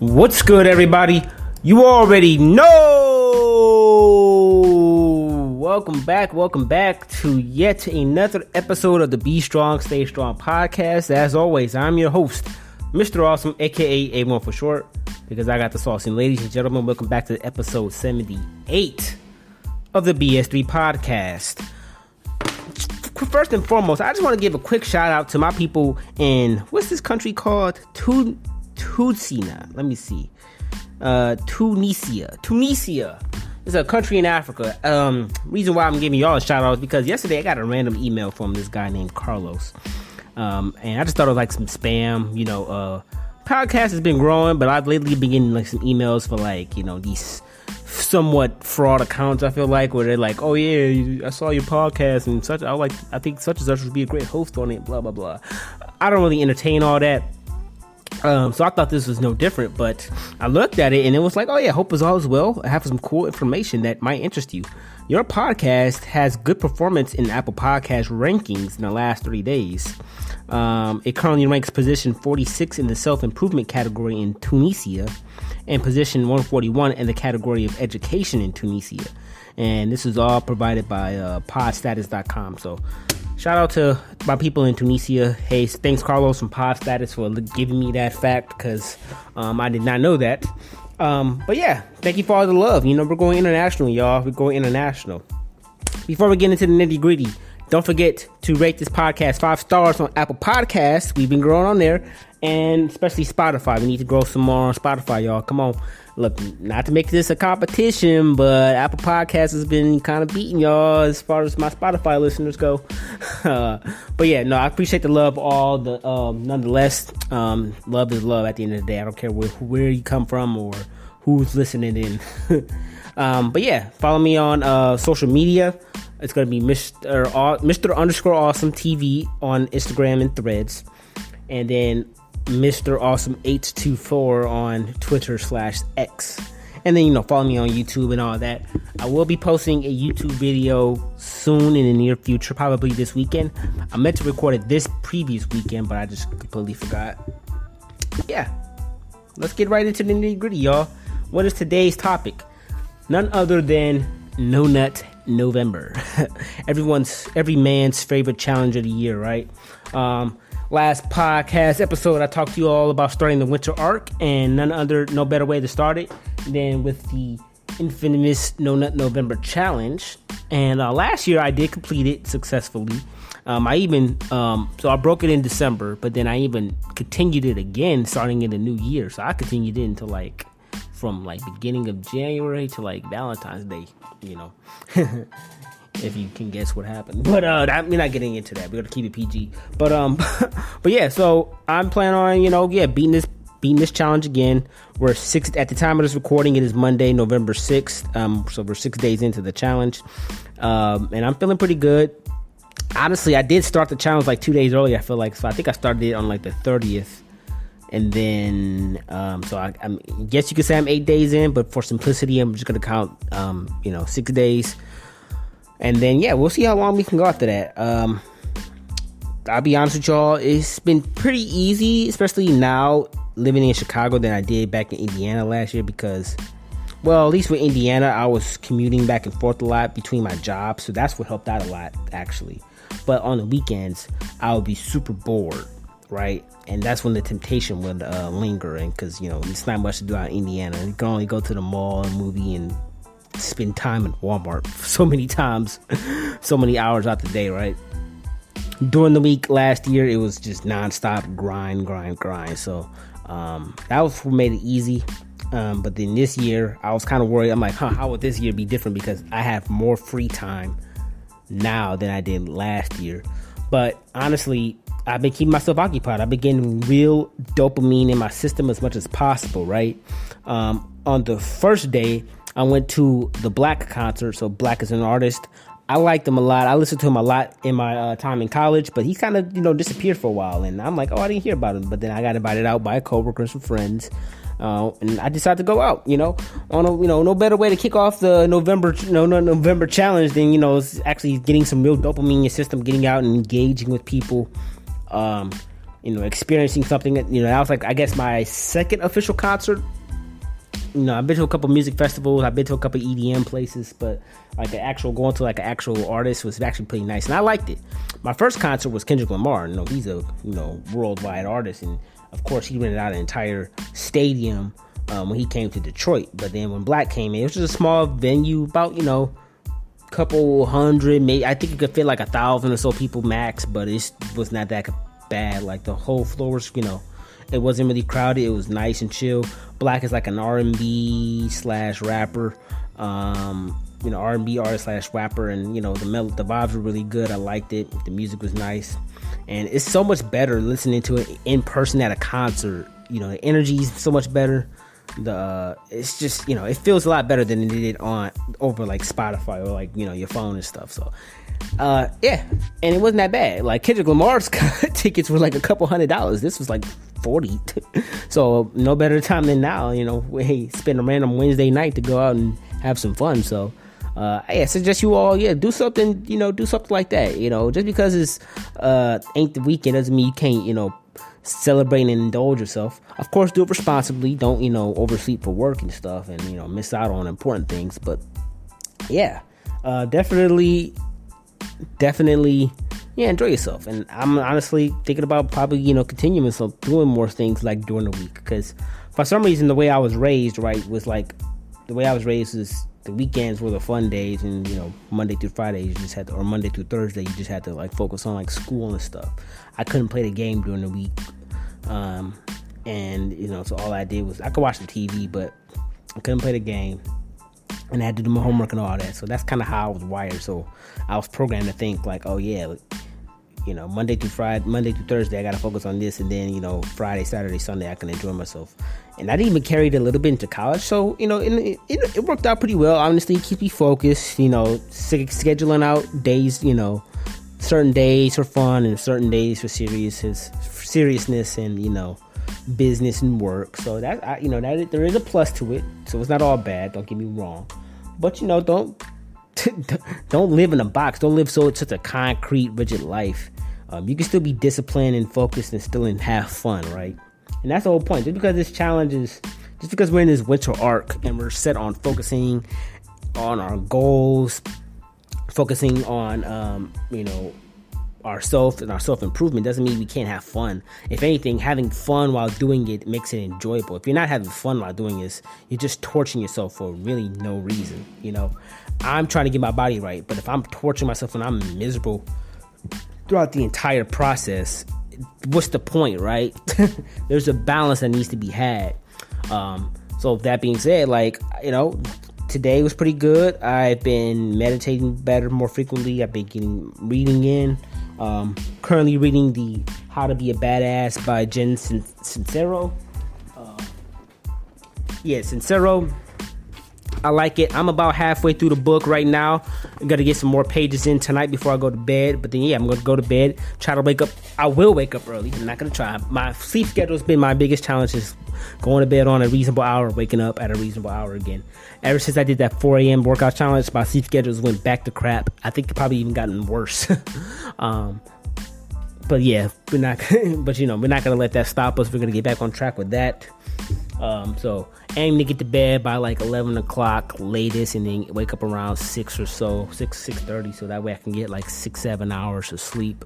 What's good, everybody? You already know. Welcome back. Welcome back to yet another episode of the Be Strong, Stay Strong podcast. As always, I'm your host, Mr. Awesome, aka A1 for short, because I got the sauce. And ladies and gentlemen, welcome back to episode 78 of the BS3 podcast. First and foremost, I just want to give a quick shout out to my people in what's this country called? Tunisia. Let me see. Uh, Tunisia. Tunisia is a country in Africa. Um, reason why I'm giving y'all a shout out is because yesterday I got a random email from this guy named Carlos. Um, and I just thought it was like some spam. You know, uh, podcast has been growing, but I've lately been getting like some emails for like you know these somewhat fraud accounts. I feel like where they're like, "Oh yeah, I saw your podcast and such." I like, I think such and such would be a great host on it. Blah blah blah. I don't really entertain all that. Um, so I thought this was no different, but I looked at it and it was like, oh yeah, hope is all is well. I have some cool information that might interest you. Your podcast has good performance in Apple Podcast rankings in the last three days. Um, it currently ranks position 46 in the self improvement category in Tunisia and position 141 in the category of education in Tunisia. And this is all provided by uh, podstatus.com. So Shout out to my people in Tunisia. Hey, thanks Carlos from Pod Status for giving me that fact because um, I did not know that. Um, but yeah, thank you for all the love. You know, we're going international, y'all. We're going international. Before we get into the nitty gritty, don't forget to rate this podcast five stars on Apple Podcasts. We've been growing on there, and especially Spotify. We need to grow some more on Spotify, y'all. Come on look, not to make this a competition, but Apple Podcasts has been kind of beating y'all as far as my Spotify listeners go. but yeah, no, I appreciate the love all the um, nonetheless. Um, love is love at the end of the day. I don't care where, where you come from or who's listening in. um, but yeah, follow me on uh, social media. It's gonna be Mr. Uh, Mr. Underscore Awesome TV on Instagram and Threads, and then Mr. Awesome 824 on Twitter slash X. And then, you know, follow me on YouTube and all that. I will be posting a YouTube video soon in the near future, probably this weekend. I meant to record it this previous weekend, but I just completely forgot. Yeah. Let's get right into the nitty gritty, y'all. What is today's topic? None other than No Nut November. Everyone's, every man's favorite challenge of the year, right? Um, last podcast episode, I talked to you all about starting the winter arc, and none other, no better way to start it than with the infamous No Nut November challenge. And uh, last year, I did complete it successfully. Um, I even um, so I broke it in December, but then I even continued it again starting in the new year. So I continued it until like from like beginning of January to like Valentine's Day, you know. if you can guess what happened. But uh, we're not getting into that. We're gonna keep it PG. But um, but yeah. So I'm planning on you know yeah beating this beating this challenge again. We're six at the time of this recording. It is Monday, November sixth. Um, so we're six days into the challenge, um, and I'm feeling pretty good. Honestly, I did start the challenge like two days early. I feel like so. I think I started it on like the thirtieth and then um, so I, guess you could say I'm eight days in, but for simplicity, I'm just gonna count um, you know six days. And then yeah, we'll see how long we can go after that. Um, I'll be honest with y'all, it's been pretty easy, especially now living in Chicago than I did back in Indiana last year because well, at least with Indiana, I was commuting back and forth a lot between my jobs, so that's what helped out a lot actually. But on the weekends, I would be super bored, right? And that's when the temptation would uh, linger, and because you know it's not much to do out in Indiana. You can only go to the mall and movie and spend time in Walmart so many times, so many hours out the day, right? During the week last year, it was just nonstop grind, grind, grind. So um, that was what made it easy. Um, but then this year, I was kind of worried. I'm like, huh, how would this year be different? Because I have more free time now than I did last year. But honestly, I've been keeping myself occupied. I've been getting real dopamine in my system as much as possible, right? Um, on the first day, I went to the 6LACK concert. So 6LACK is an artist. I liked him a lot. I listened to him a lot in my uh, time in college, but he kind of you know disappeared for a while, and I'm like, oh, I didn't hear about him. But then I got invited out by coworkers and friends, uh, and I decided to go out. You know, on a you know no better way to kick off the November no, no November challenge than you know actually getting some real dopamine in your system, getting out and engaging with people. Um, you know, experiencing something. You know, that was like I guess my second official concert. You know, I've been to a couple music festivals. I've been to a couple EDM places, but like the actual going to like an actual artist was actually pretty nice, and I liked it. My first concert was Kendrick Lamar. You know, he's a you know worldwide artist, and of course he rented out an entire stadium um, when he came to Detroit. But then when 6LACK came in, it was just a small venue, about you know couple hundred, maybe I think it could fit like a thousand or so people max, but it was not that bad. Like the whole floor was, you know, it wasn't really crowded. It was nice and chill. 6LACK is like an R and B slash rapper, um, you know, R and B artist slash rapper, and you know the mel- the vibes were really good. I liked it. The music was nice, and it's so much better listening to it in person at a concert. You know, the energy is so much better the uh, it's just you know it feels a lot better than it did on over like Spotify or like you know your phone and stuff. So uh, yeah, and it wasn't that bad. Like Kendrick Lamar's tickets were like a couple hundred dollars. This was like forty. so no better time than now. You know, hey, spend a random Wednesday night to go out and have some fun. So. Uh, I suggest you all, yeah, do something, you know, do something like that. You know, just because it's uh ain't the weekend doesn't mean you can't, you know, celebrate and indulge yourself. Of course, do it responsibly. Don't, you know, oversleep for work and stuff and, you know, miss out on important things. But yeah, uh, definitely, definitely, yeah, enjoy yourself. And I'm honestly thinking about probably, you know, continuing so doing more things like during the week. Because for some reason, the way I was raised, right, was like the way I was raised is the weekends were the fun days and you know monday through friday you just had to or monday through thursday you just had to like focus on like school and stuff. I couldn't play the game during the week um, and you know so all i did was i could watch the tv but i couldn't play the game and i had to do my homework and all that. So that's kind of how i was wired. So i was programmed to think like oh yeah you know, Monday through Friday, Monday through Thursday, I got to focus on this, and then you know, Friday, Saturday, Sunday, I can enjoy myself. And I didn't even carried a little bit into college, so you know, it, it, it worked out pretty well. Honestly, it keeps me focused. You know, scheduling out days, you know, certain days for fun and certain days for seriousness, seriousness, and you know, business and work. So that I, you know, that there is a plus to it. So it's not all bad. Don't get me wrong, but you know, don't don't live in a box. Don't live so it's such a concrete, rigid life. Um, you can still be disciplined and focused and still have fun, right? And that's the whole point. Just because this challenge is, just because we're in this winter arc and we're set on focusing on our goals, focusing on, um, you know, ourself and our self improvement doesn't mean we can't have fun. If anything, having fun while doing it makes it enjoyable. If you're not having fun while doing this, you're just torturing yourself for really no reason. You know, I'm trying to get my body right, but if I'm torturing myself and I'm miserable throughout the entire process, what's the point, right? There's a balance that needs to be had. Um, so that being said, like you know, today was pretty good. I've been meditating better, more frequently. I've been getting reading in. Um, currently reading the How to Be a Badass by Jen Sincero. Uh, yeah, Sincero. I like it. I'm about halfway through the book right now. I'm gonna get some more pages in tonight before I go to bed. But then, yeah, I'm gonna go to bed. Try to wake up. I will wake up early. I'm not gonna try. My sleep schedule has been my biggest challenge. Is going to bed on a reasonable hour, waking up at a reasonable hour again. Ever since I did that 4 a.m. workout challenge, my sleep schedules went back to crap. I think it probably even gotten worse. um, but yeah, we're not. but you know, we're not gonna let that stop us. We're gonna get back on track with that. Um, so aim to get to bed by like 11 o'clock latest, and then wake up around six or so, six six thirty, so that way I can get like six seven hours of sleep,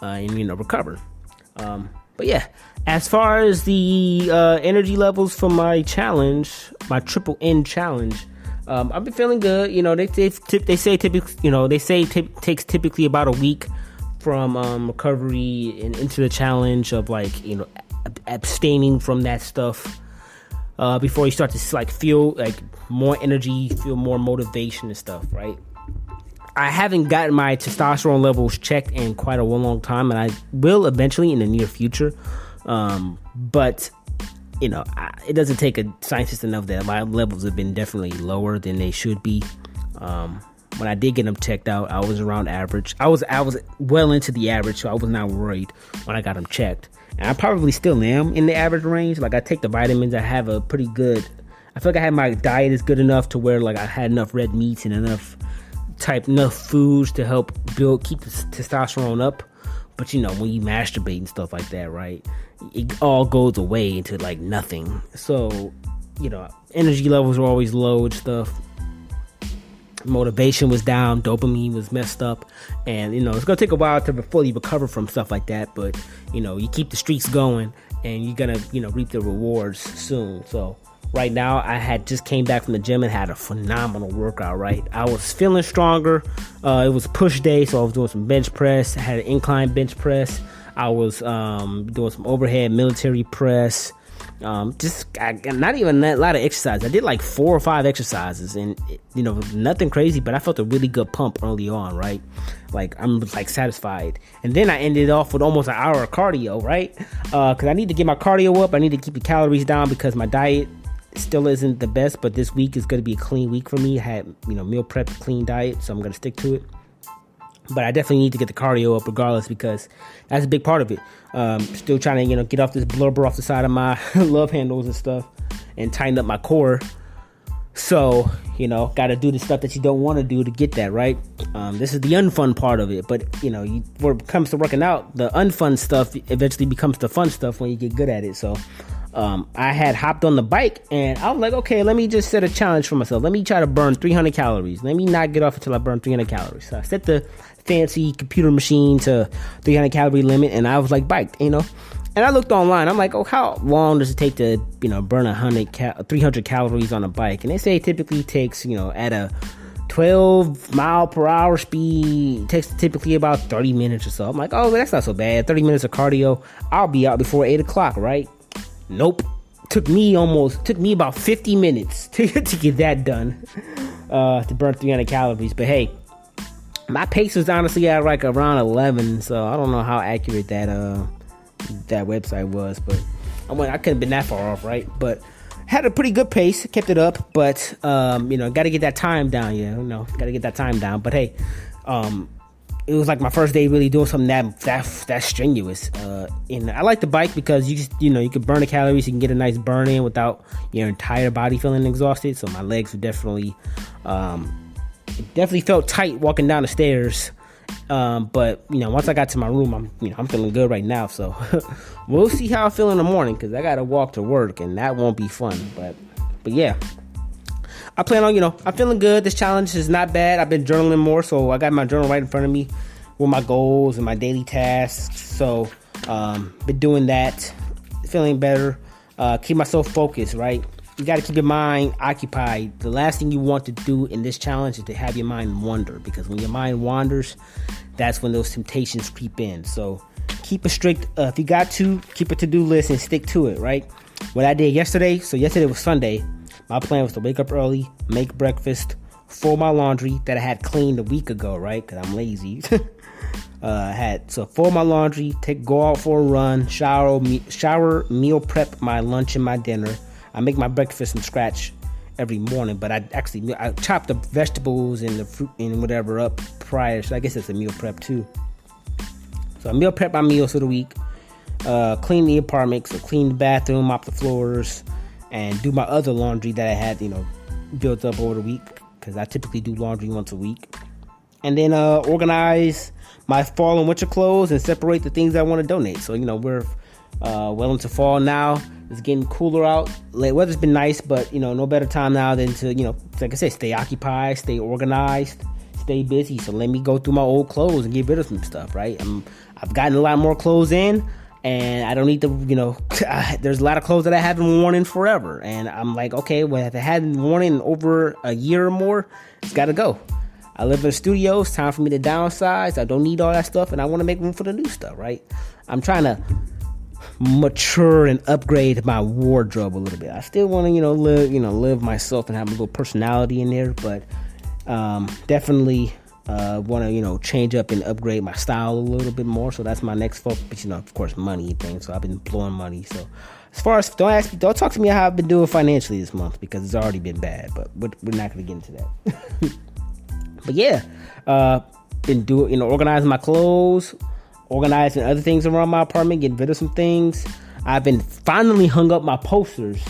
and you know recover. Um, but yeah, as far as the uh, energy levels for my challenge, my triple N challenge, um, I've been feeling good. You know, they they, they say typically, you know, they say t- takes typically about a week from um, recovery and into the challenge of like you know abstaining from that stuff uh, before you start to like feel like more energy, feel more motivation and stuff, right? I haven't gotten my testosterone levels checked in quite a long time, and I will eventually in the near future. Um, but you know, I, it doesn't take a scientist to know that my levels have been definitely lower than they should be. Um, when I did get them checked out, I was around average. I was I was well into the average, so I was not worried when I got them checked. And I probably still am in the average range. Like I take the vitamins, I have a pretty good. I feel like I had my diet is good enough to where like I had enough red meats and enough type enough foods to help build keep the testosterone up. but you know, when you masturbate and stuff like that, right? It all goes away into like nothing. So, you know, energy levels were always low and stuff. Motivation was down, dopamine was messed up, and you know, it's gonna take a while to fully recover from stuff like that, but you know, you keep the streaks going and you're gonna, you know, reap the rewards soon. So right now i had just came back from the gym and had a phenomenal workout right? I was feeling stronger. Uh, it was push day so i was doing some bench press. I had an incline bench press. I was um, doing some overhead military press. Um, just I, not even a lot of exercise. I did like four or five exercises and you know nothing crazy but i felt a really good pump early on right? Like i'm like satisfied. And then i ended off with almost an hour of cardio right? Because uh, i need to get my cardio up. I need to keep the calories down because my diet still isn't the best, but this week is going to be a clean week for me. I had, you know, meal prep, clean diet, so I'm going to stick to it. But I definitely need to get the cardio up regardless because that's a big part of it. Um, still trying to, you know, get off this blubber off the side of my love handles and stuff and tighten up my core. So, you know, got to do the stuff that you don't want to do to get that, right? Um, this is the unfun part of it. But, you know, you, when it comes to working out, the unfun stuff eventually becomes the fun stuff when you get good at it. So, um, I had hopped on the bike and I was like, okay, let me just set a challenge for myself. Let me try to burn 300 calories. Let me not get off until I burn 300 calories. So I set the fancy computer machine to 300 calorie limit and I was like, biked, you know. And I looked online. I'm like, oh, how long does it take to, you know, burn 100 cal- 300 calories on a bike? And they say it typically takes, you know, at a 12 mile per hour speed takes typically about 30 minutes or so. I'm like, oh, that's not so bad. 30 minutes of cardio. I'll be out before 8 o'clock, right? Nope. Took me almost took me about 50 minutes to, to get that done. Uh, to burn 300 calories. But hey, my pace was honestly at like around 11, so I don't know how accurate that uh that website was, but I mean I couldn't have been that far off, right? But had a pretty good pace, kept it up, but um, you know, got to get that time down. Yeah, you know, got to get that time down. But hey, um, it was like my first day really doing something that that that strenuous. Uh, and I like the bike because you just you know you can burn the calories, you can get a nice burn in without your entire body feeling exhausted. So my legs were definitely, um, definitely felt tight walking down the stairs. Um, but you know, once I got to my room, I'm you know I'm feeling good right now. So we'll see how I feel in the morning because I got to walk to work and that won't be fun. But but yeah. I plan on, you know, I'm feeling good. This challenge is not bad. I've been journaling more, so I got my journal right in front of me with my goals and my daily tasks. So, um, been doing that, feeling better. Uh, keep myself focused, right? You got to keep your mind occupied. The last thing you want to do in this challenge is to have your mind wander because when your mind wanders, that's when those temptations creep in. So, keep a strict, uh, if you got to, keep a to do list and stick to it, right? What I did yesterday, so yesterday was Sunday. My plan was to wake up early, make breakfast, fold my laundry that I had cleaned a week ago, right? Because I'm lazy. uh, had so fold my laundry, take go out for a run, shower, me, shower, meal prep my lunch and my dinner. I make my breakfast from scratch every morning, but I actually I chop the vegetables and the fruit and whatever up prior. So I guess it's a meal prep too. So I meal prep my meals for the week. Uh, clean the apartment, so clean the bathroom, mop the floors, and do my other laundry that I had, you know, built up over the week because I typically do laundry once a week. And then uh, organize my fall and winter clothes and separate the things I want to donate. So, you know, we're uh, well into fall now. It's getting cooler out. Late weather's been nice, but, you know, no better time now than to, you know, like I said, stay occupied, stay organized, stay busy. So let me go through my old clothes and get rid of some stuff, right? I'm, I've gotten a lot more clothes in and I don't need to, you know, there's a lot of clothes that I haven't worn in forever. And I'm like, okay, well, if I hadn't worn in over a year or more, it's got to go. I live in a studio. It's time for me to downsize. I don't need all that stuff, and I want to make room for the new stuff, right? I'm trying to mature and upgrade my wardrobe a little bit. I still want to, you know, live, you know, live myself and have a little personality in there, but um, definitely uh, want to you know change up and upgrade my style a little bit more. So that's my next focus. But you know, of course, money thing. So I've been blowing money. So as far as don't ask don't talk to me how I've been doing financially this month because it's already been bad. But we're, not to get into that. but yeah, uh, been doing you know organizing my clothes, organizing other things around my apartment, getting rid of some things. I've been finally hung up my posters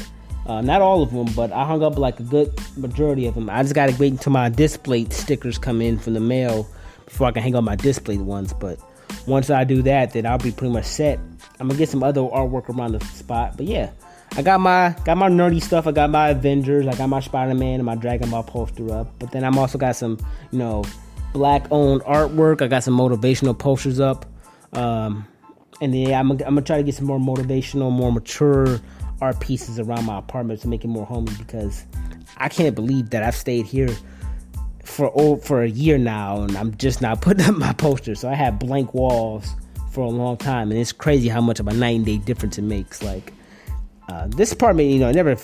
uh, not all of them, but I hung up like a good majority of them. I just gotta wait until my display stickers come in from the mail before I can hang up my display ones. But once I do that, then I'll be pretty much set. I'm gonna get some other artwork around the spot, but yeah, I got my got my nerdy stuff. I got my Avengers. I got my Spider Man and my Dragon Ball poster up. But then I'm also got some you know black owned artwork. I got some motivational posters up. Um, and then yeah, I'm, I'm gonna try to get some more motivational, more mature art pieces around my apartment to make it more homey because I can't believe that I've stayed here for oh, for a year now and I'm just not putting up my posters. So I had blank walls for a long time, and it's crazy how much of a nine day difference it makes. Like uh, this apartment, you know, never.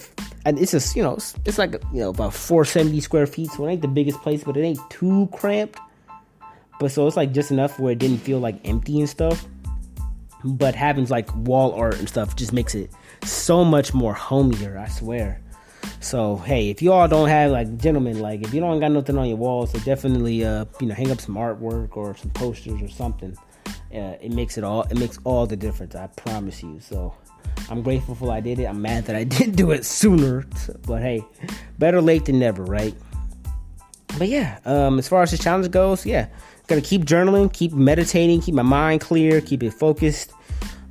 And it's just you know, it's like you know about 470 square feet, so it ain't the biggest place, but it ain't too cramped. But so it's like just enough where it didn't feel like empty and stuff. But having like wall art and stuff just makes it so much more homier. I swear. So hey, if you all don't have like gentlemen, like if you don't got nothing on your walls, so definitely uh you know hang up some artwork or some posters or something. Uh, it makes it all it makes all the difference. I promise you. So I'm grateful for I did it. I'm mad that I didn't do it sooner, but hey, better late than never, right? But yeah, um, as far as the challenge goes, yeah, gotta keep journaling, keep meditating, keep my mind clear, keep it focused,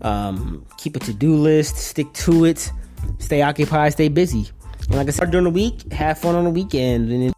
um, keep a to do list, stick to it, stay occupied, stay busy. And like I said, during the week, have fun on the weekend, and.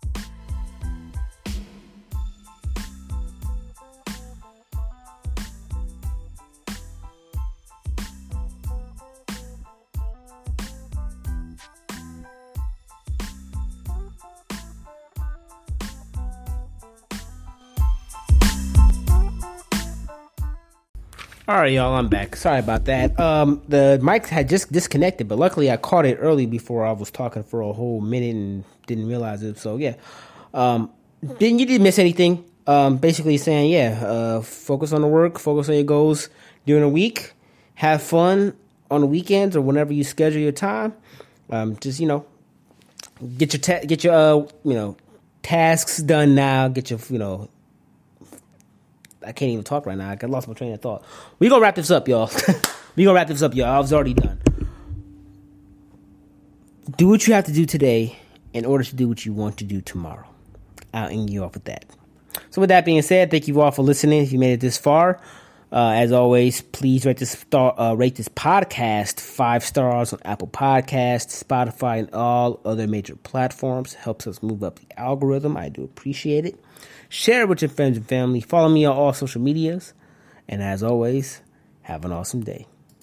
All right, y'all, I'm back. Sorry about that. Um, the mic had just disconnected, but luckily I caught it early before I was talking for a whole minute and didn't realize it. So yeah, um, didn't you didn't miss anything? Um, basically saying yeah, uh, focus on the work, focus on your goals during the week, have fun on the weekends or whenever you schedule your time. Um, just you know, get your ta- get your uh, you know tasks done now. Get your you know I can't even talk right now. I got lost my train of thought. We gonna wrap this up, y'all. we gonna wrap this up, y'all. I was already done. Do what you have to do today in order to do what you want to do tomorrow. I'll end you off with that. So, with that being said, thank you all for listening. If you made it this far, uh, as always, please rate this star, uh, rate this podcast five stars on Apple Podcasts, Spotify, and all other major platforms. Helps us move up the algorithm. I do appreciate it. Share it with your friends and family. Follow me on all social medias. And as always, have an awesome day.